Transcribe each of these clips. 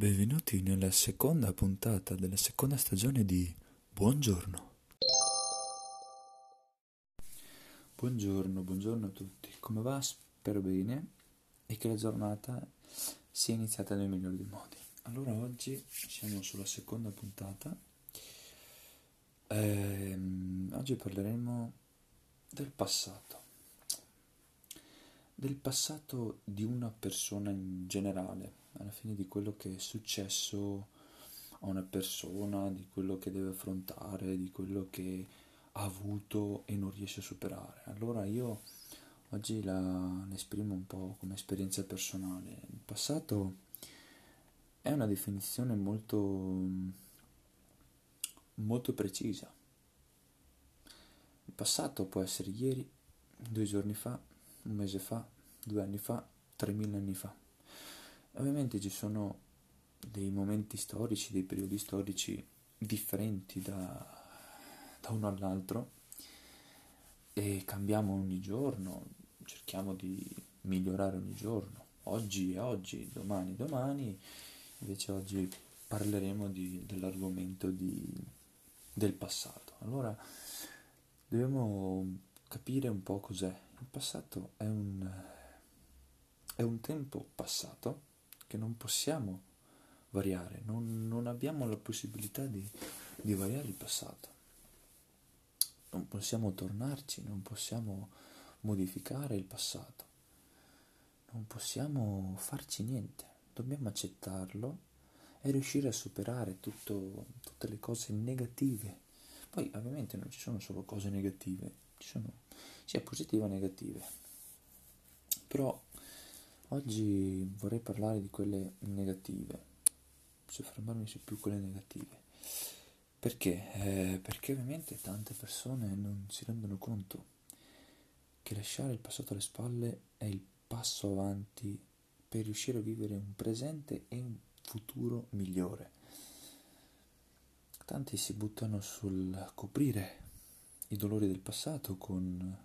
Benvenuti nella seconda puntata della seconda stagione di Buongiorno. Buongiorno, buongiorno a tutti. Come va? Spero bene e che la giornata sia iniziata nel migliore dei modi. Allora oggi siamo sulla seconda puntata. Ehm, oggi parleremo del passato. Del passato di una persona in generale, alla fine di quello che è successo a una persona, di quello che deve affrontare, di quello che ha avuto e non riesce a superare. Allora io oggi la, esprimo un po' come esperienza personale. Il passato è una definizione molto, molto precisa. Il passato può essere ieri, due giorni fa, un mese fa, due anni fa, tremila anni fa. Ovviamente ci sono dei momenti storici, dei periodi storici differenti da, da uno all'altro e cambiamo ogni giorno, cerchiamo di migliorare ogni giorno. Oggi è oggi, domani è domani, invece oggi parleremo di, dell'argomento di, del passato. Allora, dobbiamo capire un po' cos'è. Il passato è un, è un tempo passato che non possiamo variare, non, non abbiamo la possibilità di, di variare il passato. Non possiamo tornarci, non possiamo modificare il passato, non possiamo farci niente, dobbiamo accettarlo e riuscire a superare tutto, tutte le cose negative. Poi ovviamente non ci sono solo cose negative, ci sono sia positive che negative. Però Oggi vorrei parlare di quelle negative, soffermarmi su più quelle negative. Perché? Eh, perché ovviamente tante persone non si rendono conto che lasciare il passato alle spalle è il passo avanti per riuscire a vivere un presente e un futuro migliore. Tanti si buttano sul coprire i dolori del passato con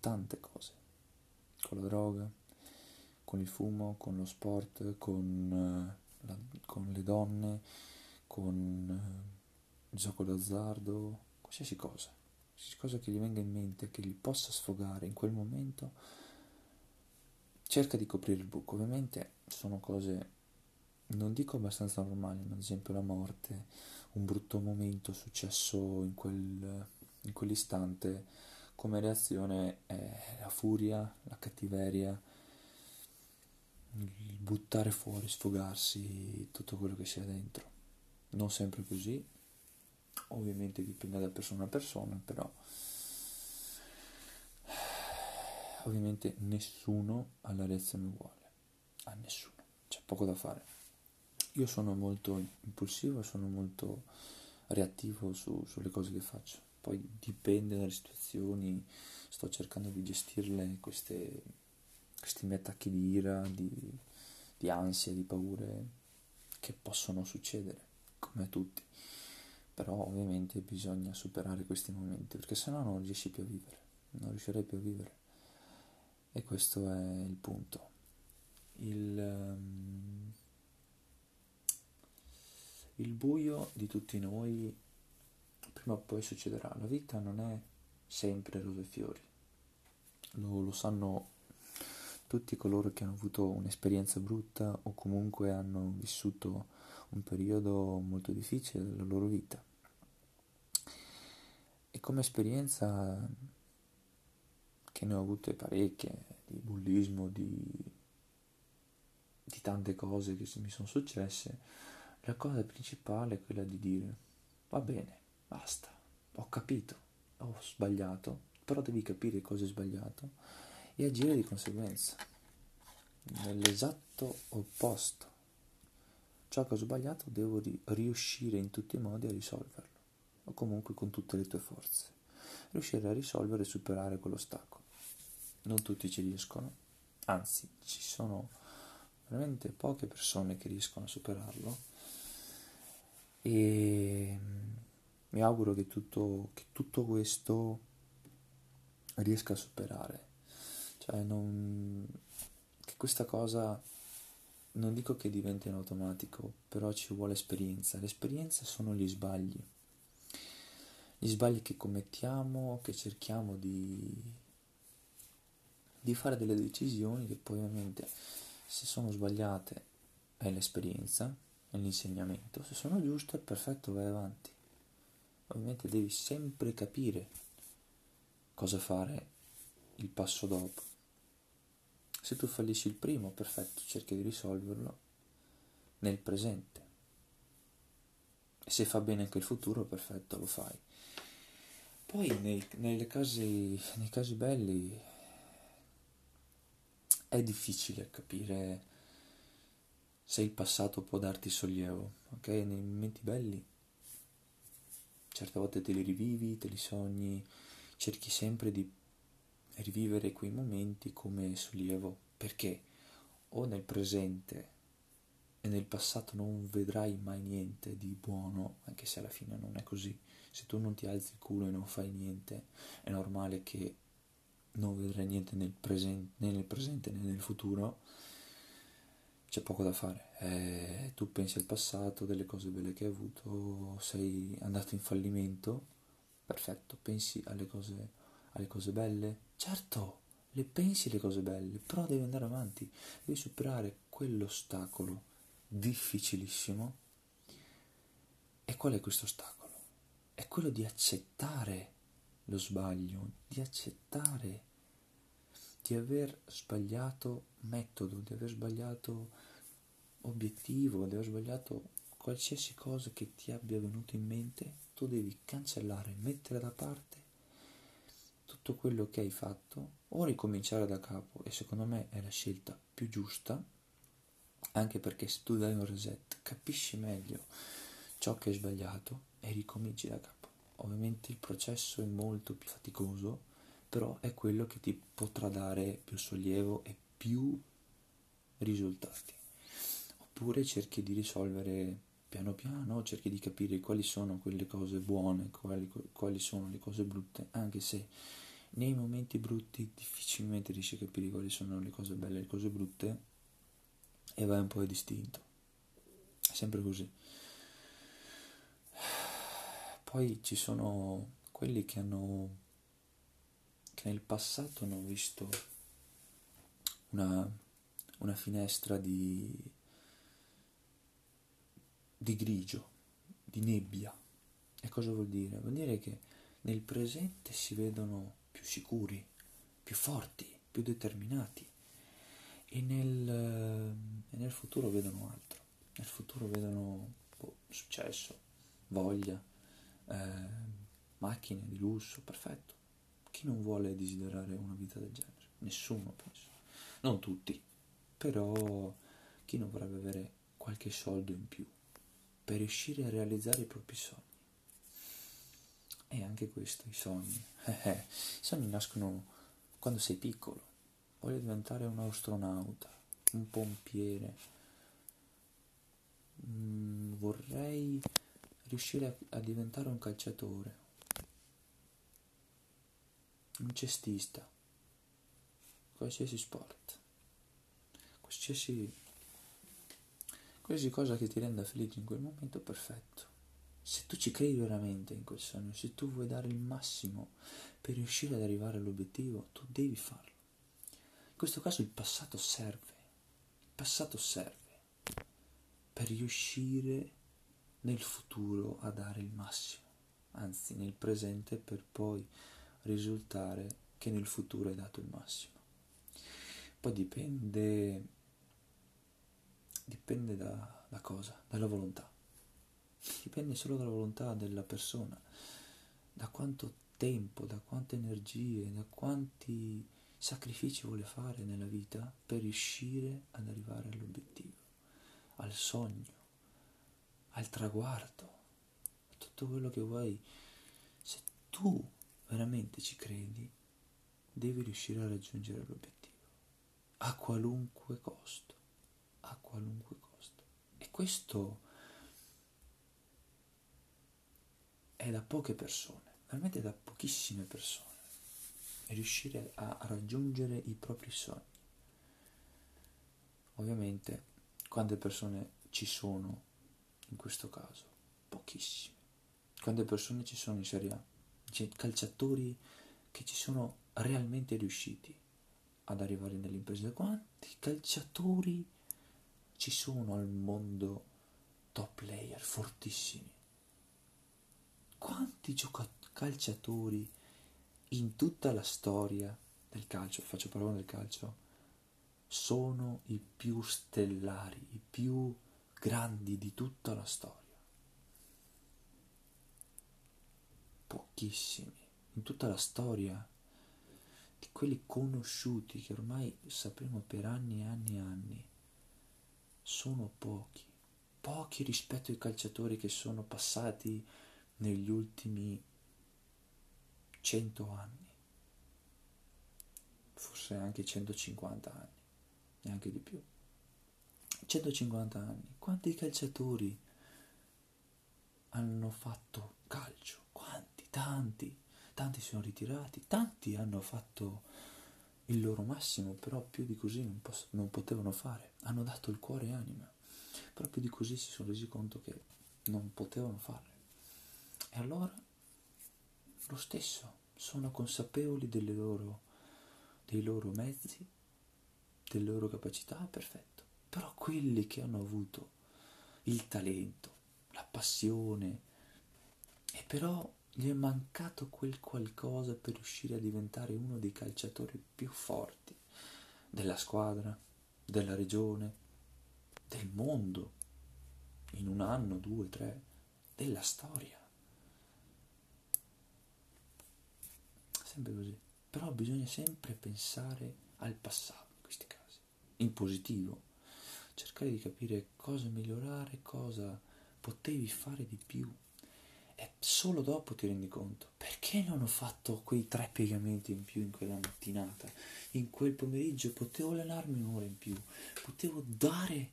tante cose con la droga, con il fumo, con lo sport, con, uh, la, con le donne, con uh, il gioco d'azzardo, qualsiasi cosa, qualsiasi cosa che gli venga in mente, che gli possa sfogare in quel momento, cerca di coprire il buco. Ovviamente sono cose, non dico abbastanza normali, ma ad esempio la morte, un brutto momento successo in, quel, in quell'istante come reazione è la furia, la cattiveria, il buttare fuori, sfogarsi tutto quello che sia dentro. Non sempre così, ovviamente dipende da persona a persona, però ovviamente nessuno ha la reazione uguale, a nessuno, c'è poco da fare. Io sono molto impulsivo, sono molto reattivo su, sulle cose che faccio poi dipende dalle situazioni, sto cercando di gestirle queste, questi miei attacchi di ira, di, di ansia, di paure che possono succedere, come a tutti. Però ovviamente bisogna superare questi momenti, perché sennò non riesci più a vivere, non riuscirei più a vivere. E questo è il punto. Il, um, il buio di tutti noi prima o poi succederà. La vita non è sempre rose e fiori. Lo, lo sanno tutti coloro che hanno avuto un'esperienza brutta o comunque hanno vissuto un periodo molto difficile della loro vita. E come esperienza che ne ho avute parecchie, di bullismo, di, di tante cose che mi sono successe, la cosa principale è quella di dire va bene, Basta, ho capito, ho sbagliato, però devi capire cosa è sbagliato. E agire di conseguenza, nell'esatto opposto. Ciò che ho sbagliato devo riuscire in tutti i modi a risolverlo, o comunque con tutte le tue forze. Riuscire a risolvere e superare quell'ostacolo. Non tutti ci riescono, anzi ci sono veramente poche persone che riescono a superarlo. E mi auguro che tutto, che tutto questo riesca a superare, cioè non, che questa cosa non dico che diventa in automatico, però ci vuole esperienza. L'esperienza sono gli sbagli. Gli sbagli che commettiamo, che cerchiamo di, di fare delle decisioni che poi ovviamente se sono sbagliate è l'esperienza, è l'insegnamento, se sono giuste perfetto vai avanti. Ovviamente devi sempre capire cosa fare il passo dopo. Se tu fallisci il primo, perfetto, cerchi di risolverlo nel presente. E se fa bene anche il futuro, perfetto, lo fai. Poi nei, casi, nei casi belli è difficile capire se il passato può darti sollievo, ok? Nei momenti belli certe volte te li rivivi, te li sogni, cerchi sempre di rivivere quei momenti come sollievo, perché o nel presente e nel passato non vedrai mai niente di buono, anche se alla fine non è così. Se tu non ti alzi il culo e non fai niente, è normale che non vedrai niente nel presente, né nel presente né nel futuro. C'è poco da fare. Eh, tu pensi al passato, delle cose belle che hai avuto, sei andato in fallimento, perfetto, pensi alle cose alle cose belle? Certo, le pensi le cose belle, però devi andare avanti, devi superare quell'ostacolo difficilissimo. E qual è questo ostacolo? È quello di accettare lo sbaglio, di accettare di aver sbagliato metodo, di aver sbagliato obiettivo, di aver sbagliato qualsiasi cosa che ti abbia venuto in mente, tu devi cancellare, mettere da parte tutto quello che hai fatto o ricominciare da capo. E secondo me è la scelta più giusta anche perché se tu dai un reset capisci meglio ciò che hai sbagliato e ricominci da capo. Ovviamente il processo è molto più faticoso però è quello che ti potrà dare più sollievo e più risultati oppure cerchi di risolvere piano piano cerchi di capire quali sono quelle cose buone, quali, quali sono le cose brutte, anche se nei momenti brutti difficilmente riesci a capire quali sono le cose belle e le cose brutte e vai un po' distinto. È sempre così. Poi ci sono quelli che hanno che nel passato hanno visto una, una finestra di, di grigio, di nebbia. E cosa vuol dire? Vuol dire che nel presente si vedono più sicuri, più forti, più determinati e nel, e nel futuro vedono altro, nel futuro vedono boh, successo, voglia, eh, macchine di lusso, perfetto. Chi non vuole desiderare una vita del genere? Nessuno, penso. Non tutti, però chi non vorrebbe avere qualche soldo in più per riuscire a realizzare i propri sogni? E anche questo, i sogni. I sogni nascono quando sei piccolo. Voglio diventare un astronauta, un pompiere. Mm, vorrei riuscire a, a diventare un calciatore, un cestista, qualsiasi sport, qualsiasi, qualsiasi cosa che ti renda felice in quel momento, perfetto. Se tu ci credi veramente in quel sogno, se tu vuoi dare il massimo per riuscire ad arrivare all'obiettivo, tu devi farlo. In questo caso il passato serve, il passato serve per riuscire nel futuro a dare il massimo, anzi nel presente per poi risultare che nel futuro hai dato il massimo. Poi dipende, dipende da, da cosa? Dalla volontà dipende solo dalla volontà della persona, da quanto tempo, da quante energie, da quanti sacrifici vuole fare nella vita per riuscire ad arrivare all'obiettivo, al sogno, al traguardo, a tutto quello che vuoi. Se tu veramente ci credi, devi riuscire a raggiungere l'obiettivo, a qualunque costo, a qualunque costo. E questo è da poche persone, veramente da pochissime persone, riuscire a raggiungere i propri sogni. Ovviamente Quante persone ci sono in questo caso? Pochissime. Quante persone ci sono in Serie A? C'è calciatori che ci sono realmente riusciti ad arrivare nell'impresa. Quanti calciatori ci sono al mondo top player fortissimi? Quanti calciatori in tutta la storia del calcio, faccio parole del calcio, sono i più stellari, i più grandi di tutta la storia. Pochissimi, in tutta la storia di quelli conosciuti che ormai sapremo per anni e anni e anni, sono pochi, pochi rispetto ai calciatori che sono passati negli ultimi cento anni, forse anche 150 anni neanche di più. 150 anni. Quanti calciatori hanno fatto calcio? Tanti. Tanti sono ritirati, tanti hanno fatto il loro massimo, però più di così non, poss- non potevano fare. Hanno dato il cuore e anima, però più di così si sono resi conto che non potevano farlo. E allora, lo stesso, sono consapevoli loro, dei loro mezzi delle loro capacità, perfetto. Però quelli che hanno avuto il talento, la passione, e però gli è mancato quel qualcosa per riuscire a diventare uno dei calciatori più forti della squadra, della regione, del mondo, in un anno, due, tre, della storia. Sempre così. Però bisogna sempre pensare al passato in positivo, cercare di capire cosa migliorare, cosa potevi fare di più. E solo dopo ti rendi conto perché non ho fatto quei tre piegamenti in più in quella mattinata. In quel pomeriggio potevo allenarmi un'ora in più, potevo dare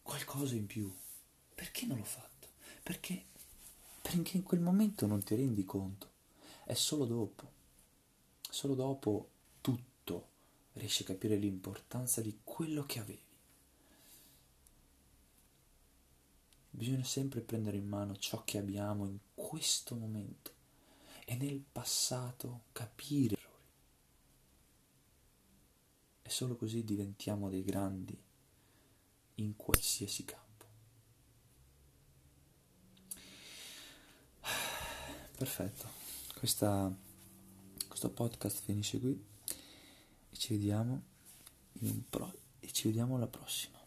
qualcosa in più. Perché non l'ho fatto? Perché, perché in quel momento non ti rendi conto. È solo dopo. Solo dopo tutto riesci a capire l'importanza di quello che avevi. Bisogna sempre prendere in mano ciò che abbiamo in questo momento e nel passato capire. E solo così diventiamo dei grandi in qualsiasi campo. Perfetto, Questa, questo podcast finisce qui ci vediamo in un pro- e ci vediamo alla prossima.